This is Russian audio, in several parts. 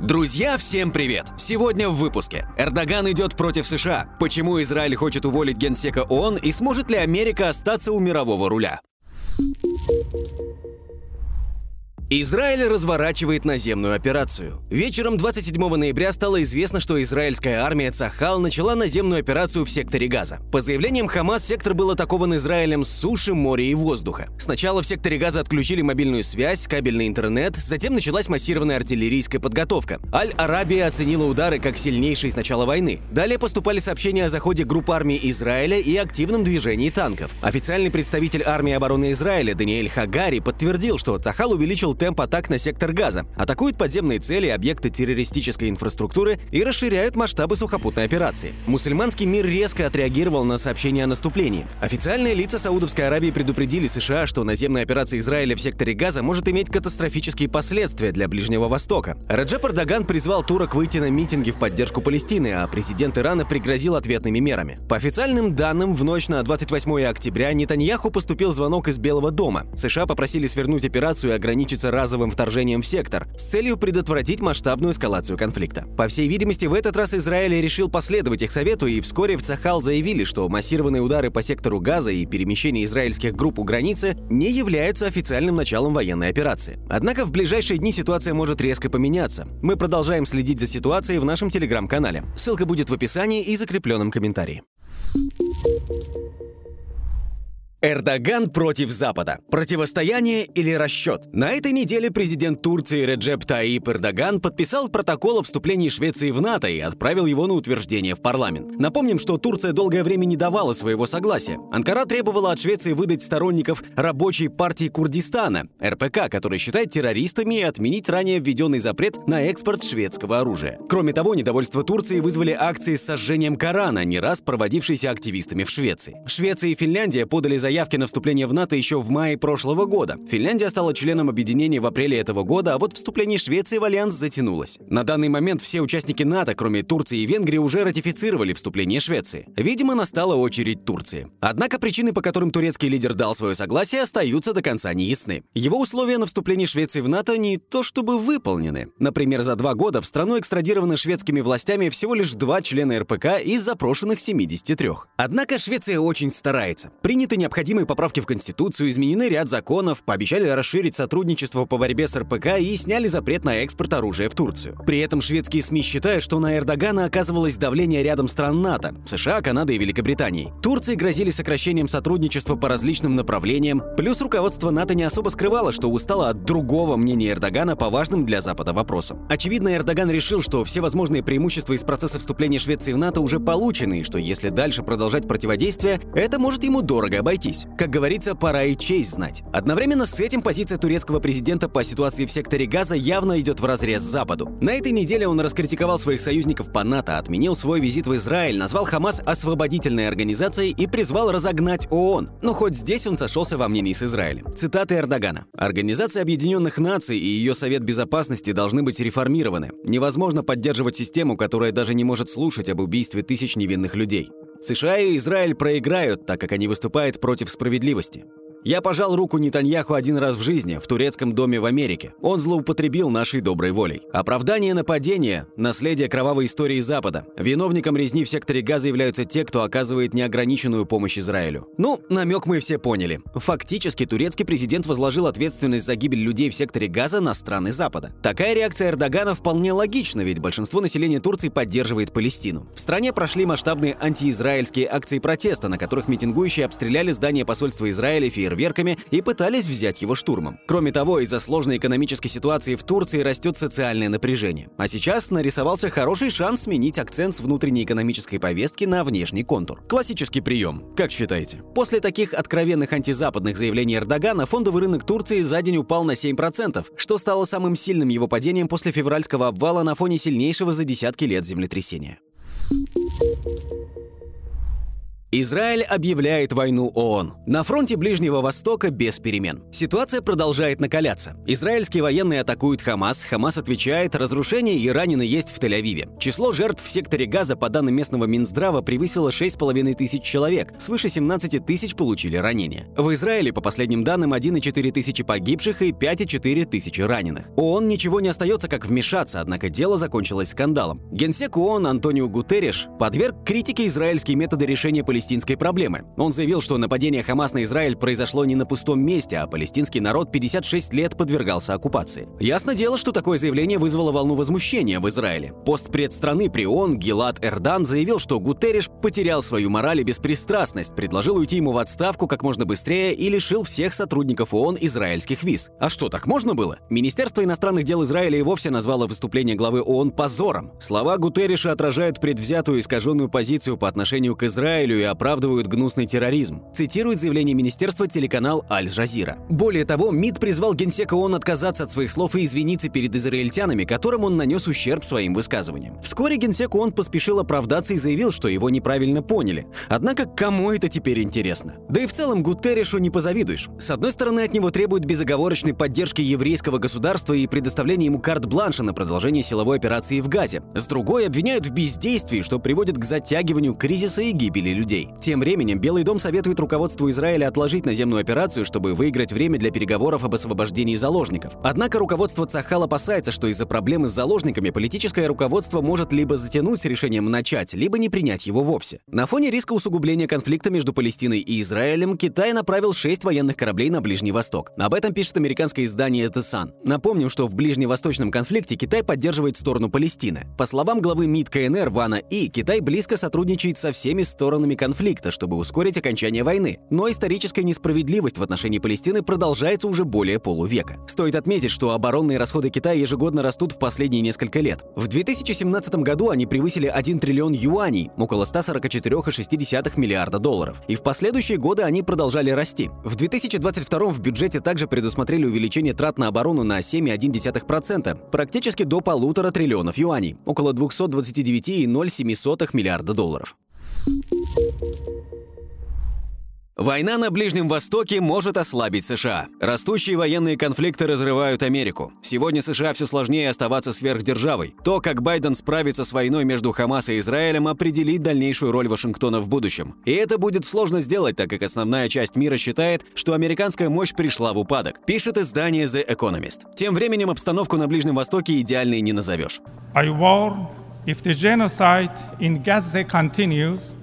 Друзья, всем привет! Сегодня в выпуске. Эрдоган идет против США. Почему Израиль хочет уволить генсека ООН и сможет ли Америка остаться у мирового руля? Израиль разворачивает наземную операцию. Вечером 27 ноября стало известно, что израильская армия Цахал начала наземную операцию в секторе Газа. По заявлениям Хамас, сектор был атакован Израилем с суши, моря и воздуха. Сначала в секторе Газа отключили мобильную связь, кабельный интернет, затем началась массированная артиллерийская подготовка. Аль-Арабия оценила удары как сильнейшие с начала войны. Далее поступали сообщения о заходе групп армии Израиля и активном движении танков. Официальный представитель армии обороны Израиля Даниэль Хагари подтвердил, что Цахал увеличил темп атак на сектор газа, атакуют подземные цели, объекты террористической инфраструктуры и расширяют масштабы сухопутной операции. Мусульманский мир резко отреагировал на сообщение о наступлении. Официальные лица Саудовской Аравии предупредили США, что наземная операция Израиля в секторе газа может иметь катастрофические последствия для Ближнего Востока. Раджеп Эрдоган призвал турок выйти на митинги в поддержку Палестины, а президент Ирана пригрозил ответными мерами. По официальным данным, в ночь на 28 октября Нетаньяху поступил звонок из Белого дома. США попросили свернуть операцию и ограничиться разовым вторжением в сектор с целью предотвратить масштабную эскалацию конфликта. По всей видимости, в этот раз Израиль решил последовать их совету, и вскоре в Цахал заявили, что массированные удары по сектору Газа и перемещение израильских групп у границы не являются официальным началом военной операции. Однако в ближайшие дни ситуация может резко поменяться. Мы продолжаем следить за ситуацией в нашем телеграм-канале. Ссылка будет в описании и закрепленном комментарии. Эрдоган против Запада. Противостояние или расчет? На этой неделе президент Турции Реджеп Таип Эрдоган подписал протокол о вступлении Швеции в НАТО и отправил его на утверждение в парламент. Напомним, что Турция долгое время не давала своего согласия. Анкара требовала от Швеции выдать сторонников рабочей партии Курдистана, РПК, который считает террористами, и отменить ранее введенный запрет на экспорт шведского оружия. Кроме того, недовольство Турции вызвали акции с сожжением Корана, не раз проводившиеся активистами в Швеции. Швеция и Финляндия подали за заявки на вступление в НАТО еще в мае прошлого года. Финляндия стала членом объединения в апреле этого года, а вот вступление Швеции в альянс затянулось. На данный момент все участники НАТО, кроме Турции и Венгрии, уже ратифицировали вступление Швеции. Видимо, настала очередь Турции. Однако причины, по которым турецкий лидер дал свое согласие, остаются до конца неясны. Его условия на вступление Швеции в НАТО не то чтобы выполнены. Например, за два года в страну экстрадированы шведскими властями всего лишь два члена РПК из запрошенных 73. Однако Швеция очень старается. Приняты необходимые необходимые поправки в Конституцию, изменены ряд законов, пообещали расширить сотрудничество по борьбе с РПК и сняли запрет на экспорт оружия в Турцию. При этом шведские СМИ считают, что на Эрдогана оказывалось давление рядом стран НАТО – США, Канады и Великобритании. Турции грозили сокращением сотрудничества по различным направлениям, плюс руководство НАТО не особо скрывало, что устало от другого мнения Эрдогана по важным для Запада вопросам. Очевидно, Эрдоган решил, что все возможные преимущества из процесса вступления Швеции в НАТО уже получены, и что если дальше продолжать противодействие, это может ему дорого обойтись разойтись. Как говорится, пора и честь знать. Одновременно с этим позиция турецкого президента по ситуации в секторе Газа явно идет в разрез Западу. На этой неделе он раскритиковал своих союзников по НАТО, отменил свой визит в Израиль, назвал Хамас освободительной организацией и призвал разогнать ООН. Но хоть здесь он сошелся во мнении с Израилем. Цитаты Эрдогана. «Организация Объединенных Наций и ее Совет Безопасности должны быть реформированы. Невозможно поддерживать систему, которая даже не может слушать об убийстве тысяч невинных людей. США и Израиль проиграют, так как они выступают против справедливости. Я пожал руку Нетаньяху один раз в жизни, в турецком доме в Америке. Он злоупотребил нашей доброй волей. Оправдание нападения – наследие кровавой истории Запада. Виновником резни в секторе Газа являются те, кто оказывает неограниченную помощь Израилю. Ну, намек мы все поняли. Фактически, турецкий президент возложил ответственность за гибель людей в секторе Газа на страны Запада. Такая реакция Эрдогана вполне логична, ведь большинство населения Турции поддерживает Палестину. В стране прошли масштабные антиизраильские акции протеста, на которых митингующие обстреляли здание посольства Израиля в фейерверками и пытались взять его штурмом. Кроме того, из-за сложной экономической ситуации в Турции растет социальное напряжение. А сейчас нарисовался хороший шанс сменить акцент с внутренней экономической повестки на внешний контур. Классический прием, как считаете? После таких откровенных антизападных заявлений Эрдогана фондовый рынок Турции за день упал на 7%, что стало самым сильным его падением после февральского обвала на фоне сильнейшего за десятки лет землетрясения. Израиль объявляет войну ООН. На фронте Ближнего Востока без перемен. Ситуация продолжает накаляться. Израильские военные атакуют Хамас, Хамас отвечает, разрушения и ранены есть в Тель-Авиве. Число жертв в секторе Газа, по данным местного Минздрава, превысило 6,5 тысяч человек, свыше 17 тысяч получили ранения. В Израиле, по последним данным, 1,4 тысячи погибших и 5,4 тысячи раненых. ООН ничего не остается, как вмешаться, однако дело закончилось скандалом. Генсек ООН Антонио Гутерреш подверг критике израильские методы решения политики палестинской проблемы. Он заявил, что нападение Хамас на Израиль произошло не на пустом месте, а палестинский народ 56 лет подвергался оккупации. Ясно дело, что такое заявление вызвало волну возмущения в Израиле. Постпред страны при ООН Гилад Эрдан заявил, что Гутерриш потерял свою мораль и беспристрастность, предложил уйти ему в отставку как можно быстрее и лишил всех сотрудников ООН израильских виз. А что, так можно было? Министерство иностранных дел Израиля и вовсе назвало выступление главы ООН позором. Слова Гутерриша отражают предвзятую искаженную позицию по отношению к Израилю и оправдывают гнусный терроризм, цитирует заявление министерства телеканал Аль-Жазира. Более того, МИД призвал генсека ООН отказаться от своих слов и извиниться перед израильтянами, которым он нанес ущерб своим высказываниям. Вскоре генсек ООН поспешил оправдаться и заявил, что его неправильно поняли. Однако кому это теперь интересно? Да и в целом Гутерришу не позавидуешь. С одной стороны, от него требуют безоговорочной поддержки еврейского государства и предоставления ему карт-бланша на продолжение силовой операции в Газе. С другой, обвиняют в бездействии, что приводит к затягиванию кризиса и гибели людей людей. Тем временем Белый дом советует руководству Израиля отложить наземную операцию, чтобы выиграть время для переговоров об освобождении заложников. Однако руководство Цахал опасается, что из-за проблемы с заложниками политическое руководство может либо затянуть с решением начать, либо не принять его вовсе. На фоне риска усугубления конфликта между Палестиной и Израилем Китай направил шесть военных кораблей на Ближний Восток. Об этом пишет американское издание The Sun. Напомним, что в ближневосточном конфликте Китай поддерживает сторону Палестины. По словам главы МИД КНР Вана И, Китай близко сотрудничает со всеми сторонами конфликта, чтобы ускорить окончание войны. Но историческая несправедливость в отношении Палестины продолжается уже более полувека. Стоит отметить, что оборонные расходы Китая ежегодно растут в последние несколько лет. В 2017 году они превысили 1 триллион юаней, около 144,6 миллиарда долларов. И в последующие годы они продолжали расти. В 2022 в бюджете также предусмотрели увеличение трат на оборону на 7,1%, практически до полутора триллионов юаней, около 229,07 миллиарда долларов. Война на Ближнем Востоке может ослабить США. Растущие военные конфликты разрывают Америку. Сегодня США все сложнее оставаться сверхдержавой. То, как Байден справится с войной между Хамас и Израилем, определит дальнейшую роль Вашингтона в будущем. И это будет сложно сделать, так как основная часть мира считает, что американская мощь пришла в упадок, пишет издание The Economist. Тем временем обстановку на Ближнем Востоке идеальной не назовешь. I warn, if the genocide in Gaza continues,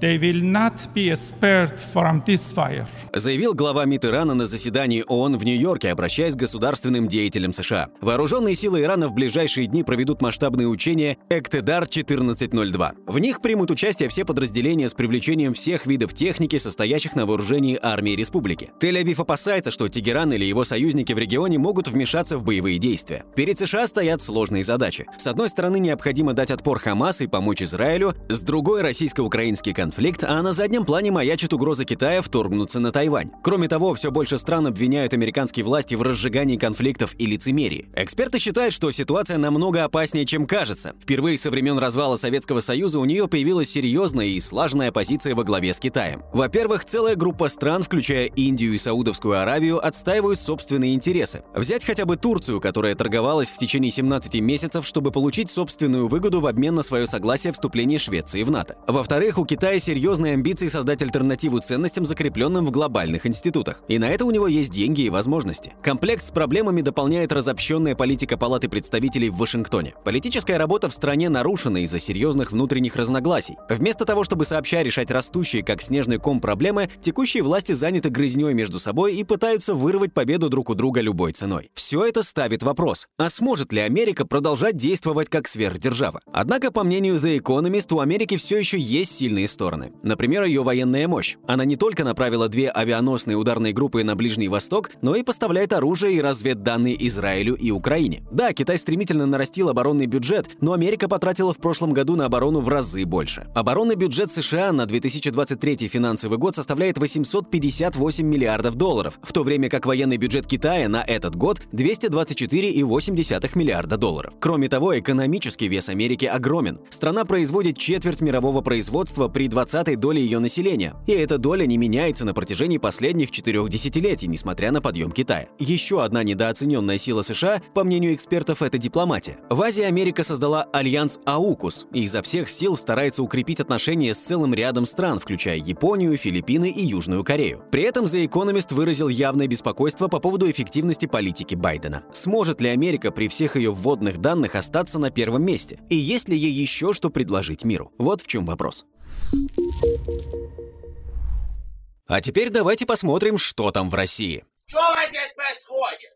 They will not be spared from this fire. Заявил глава МИД Ирана на заседании ООН в Нью-Йорке, обращаясь к государственным деятелям США. Вооруженные силы Ирана в ближайшие дни проведут масштабные учения «Эктедар-1402». В них примут участие все подразделения с привлечением всех видов техники, состоящих на вооружении армии республики. Тель-Авив опасается, что Тегеран или его союзники в регионе могут вмешаться в боевые действия. Перед США стоят сложные задачи. С одной стороны, необходимо дать отпор Хамас и помочь Израилю, с другой – российско-украинский конфликт конфликт, а на заднем плане маячит угроза Китая вторгнуться на Тайвань. Кроме того, все больше стран обвиняют американские власти в разжигании конфликтов и лицемерии. Эксперты считают, что ситуация намного опаснее, чем кажется. Впервые со времен развала Советского Союза у нее появилась серьезная и слаженная позиция во главе с Китаем. Во-первых, целая группа стран, включая Индию и Саудовскую Аравию, отстаивают собственные интересы. Взять хотя бы Турцию, которая торговалась в течение 17 месяцев, чтобы получить собственную выгоду в обмен на свое согласие вступления Швеции в НАТО. Во-вторых, у Китая серьезные амбиции создать альтернативу ценностям, закрепленным в глобальных институтах. И на это у него есть деньги и возможности. Комплект с проблемами дополняет разобщенная политика Палаты представителей в Вашингтоне. Политическая работа в стране нарушена из-за серьезных внутренних разногласий. Вместо того, чтобы сообща решать растущие, как снежный ком, проблемы, текущие власти заняты грызней между собой и пытаются вырвать победу друг у друга любой ценой. Все это ставит вопрос, а сможет ли Америка продолжать действовать как сверхдержава? Однако, по мнению The Economist, у Америки все еще есть сильные стороны стороны. Например, ее военная мощь. Она не только направила две авианосные ударные группы на Ближний Восток, но и поставляет оружие и разведданные Израилю и Украине. Да, Китай стремительно нарастил оборонный бюджет, но Америка потратила в прошлом году на оборону в разы больше. Оборонный бюджет США на 2023 финансовый год составляет 858 миллиардов долларов, в то время как военный бюджет Китая на этот год 224,8 миллиарда долларов. Кроме того, экономический вес Америки огромен. Страна производит четверть мирового производства при 20 двадцатой доли ее населения, и эта доля не меняется на протяжении последних четырех десятилетий, несмотря на подъем Китая. Еще одна недооцененная сила США, по мнению экспертов, это дипломатия. В Азии Америка создала альянс АУКУС и изо всех сил старается укрепить отношения с целым рядом стран, включая Японию, Филиппины и Южную Корею. При этом The Economist выразил явное беспокойство по поводу эффективности политики Байдена. Сможет ли Америка при всех ее вводных данных остаться на первом месте? И есть ли ей еще что предложить миру? Вот в чем вопрос. А теперь давайте посмотрим, что там в России. Что здесь происходит?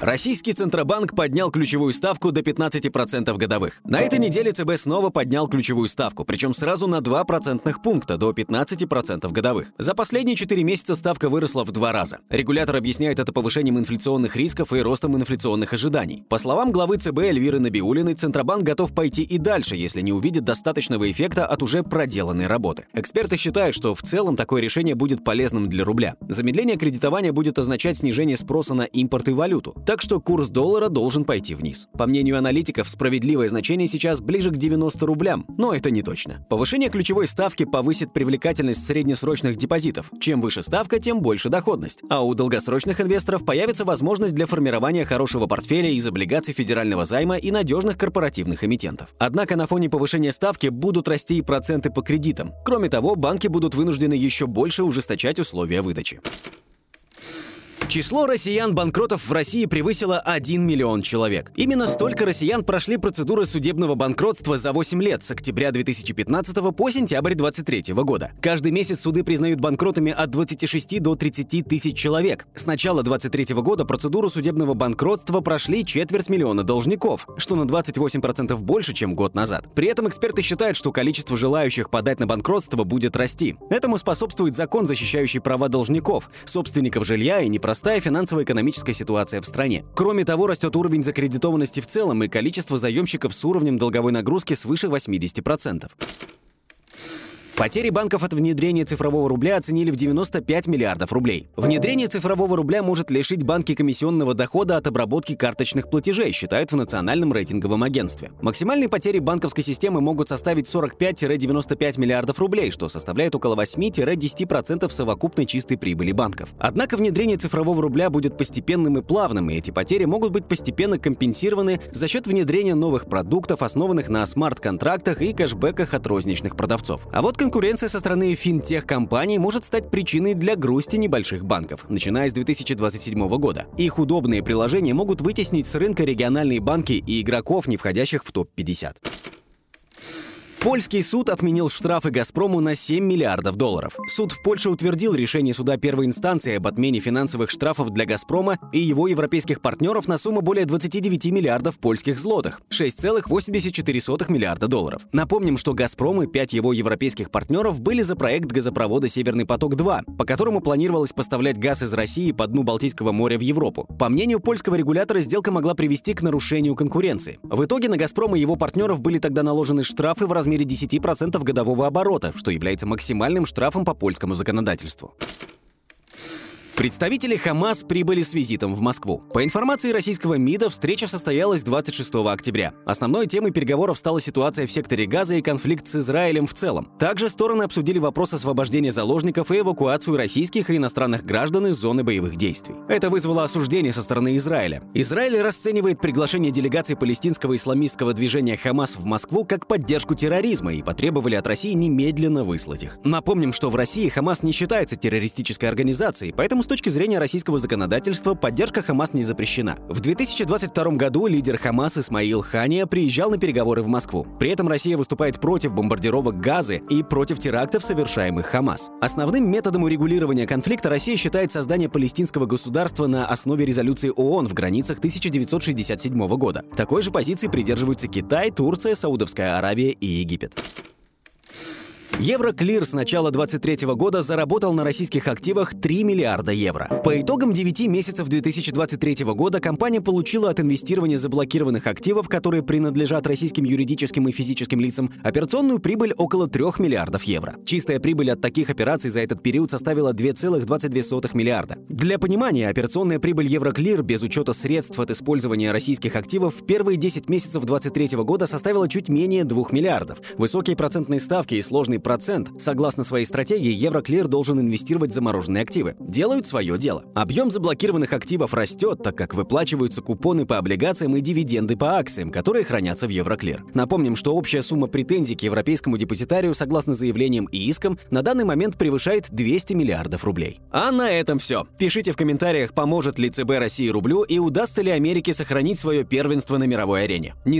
Российский Центробанк поднял ключевую ставку до 15% годовых. На этой неделе ЦБ снова поднял ключевую ставку, причем сразу на 2 процентных пункта до 15% годовых. За последние 4 месяца ставка выросла в два раза. Регулятор объясняет это повышением инфляционных рисков и ростом инфляционных ожиданий. По словам главы ЦБ Эльвиры Набиулиной, Центробанк готов пойти и дальше, если не увидит достаточного эффекта от уже проделанной работы. Эксперты считают, что в целом такое решение будет полезным для рубля. Замедление кредитования будет означать снижение спроса на импорт и валюту так что курс доллара должен пойти вниз. По мнению аналитиков, справедливое значение сейчас ближе к 90 рублям, но это не точно. Повышение ключевой ставки повысит привлекательность среднесрочных депозитов. Чем выше ставка, тем больше доходность. А у долгосрочных инвесторов появится возможность для формирования хорошего портфеля из облигаций федерального займа и надежных корпоративных эмитентов. Однако на фоне повышения ставки будут расти и проценты по кредитам. Кроме того, банки будут вынуждены еще больше ужесточать условия выдачи. Число россиян-банкротов в России превысило 1 миллион человек. Именно столько россиян прошли процедуры судебного банкротства за 8 лет с октября 2015 по сентябрь 2023 года. Каждый месяц суды признают банкротами от 26 до 30 тысяч человек. С начала 2023 года процедуру судебного банкротства прошли четверть миллиона должников, что на 28% больше, чем год назад. При этом эксперты считают, что количество желающих подать на банкротство будет расти. Этому способствует закон, защищающий права должников, собственников жилья и непростых непростая финансово-экономическая ситуация в стране. Кроме того, растет уровень закредитованности в целом и количество заемщиков с уровнем долговой нагрузки свыше 80%. Потери банков от внедрения цифрового рубля оценили в 95 миллиардов рублей. Внедрение цифрового рубля может лишить банки комиссионного дохода от обработки карточных платежей, считают в Национальном рейтинговом агентстве. Максимальные потери банковской системы могут составить 45-95 миллиардов рублей, что составляет около 8-10% совокупной чистой прибыли банков. Однако внедрение цифрового рубля будет постепенным и плавным, и эти потери могут быть постепенно компенсированы за счет внедрения новых продуктов, основанных на смарт-контрактах и кэшбэках от розничных продавцов. А вот конкуренция со стороны финтех-компаний может стать причиной для грусти небольших банков, начиная с 2027 года. Их удобные приложения могут вытеснить с рынка региональные банки и игроков, не входящих в топ-50. Польский суд отменил штрафы «Газпрому» на 7 миллиардов долларов. Суд в Польше утвердил решение суда первой инстанции об отмене финансовых штрафов для «Газпрома» и его европейских партнеров на сумму более 29 миллиардов польских злотых – 6,84 миллиарда долларов. Напомним, что «Газпром» и пять его европейских партнеров были за проект газопровода «Северный поток-2», по которому планировалось поставлять газ из России по дну Балтийского моря в Европу. По мнению польского регулятора, сделка могла привести к нарушению конкуренции. В итоге на «Газпром» и его партнеров были тогда наложены штрафы в размере размере 10% годового оборота, что является максимальным штрафом по польскому законодательству. Представители Хамас прибыли с визитом в Москву. По информации российского МИДа, встреча состоялась 26 октября. Основной темой переговоров стала ситуация в секторе Газа и конфликт с Израилем в целом. Также стороны обсудили вопрос освобождения заложников и эвакуацию российских и иностранных граждан из зоны боевых действий. Это вызвало осуждение со стороны Израиля. Израиль расценивает приглашение делегации палестинского исламистского движения Хамас в Москву как поддержку терроризма и потребовали от России немедленно выслать их. Напомним, что в России Хамас не считается террористической организацией, поэтому с точки зрения российского законодательства поддержка Хамас не запрещена. В 2022 году лидер Хамас Исмаил Хания приезжал на переговоры в Москву. При этом Россия выступает против бомбардировок Газы и против терактов, совершаемых Хамас. Основным методом урегулирования конфликта Россия считает создание палестинского государства на основе резолюции ООН в границах 1967 года. Такой же позиции придерживаются Китай, Турция, Саудовская Аравия и Египет. Евроклир с начала 2023 года заработал на российских активах 3 миллиарда евро. По итогам 9 месяцев 2023 года компания получила от инвестирования заблокированных активов, которые принадлежат российским юридическим и физическим лицам, операционную прибыль около 3 миллиардов евро. Чистая прибыль от таких операций за этот период составила 2,22 миллиарда. Для понимания, операционная прибыль Евроклир без учета средств от использования российских активов в первые 10 месяцев 2023 года составила чуть менее 2 миллиардов. Высокие процентные ставки и сложный процент. Согласно своей стратегии, Евроклир должен инвестировать замороженные активы. Делают свое дело. Объем заблокированных активов растет, так как выплачиваются купоны по облигациям и дивиденды по акциям, которые хранятся в Евроклир. Напомним, что общая сумма претензий к европейскому депозитарию, согласно заявлениям и искам, на данный момент превышает 200 миллиардов рублей. А на этом все. Пишите в комментариях, поможет ли ЦБ России рублю и удастся ли Америке сохранить свое первенство на мировой арене. Не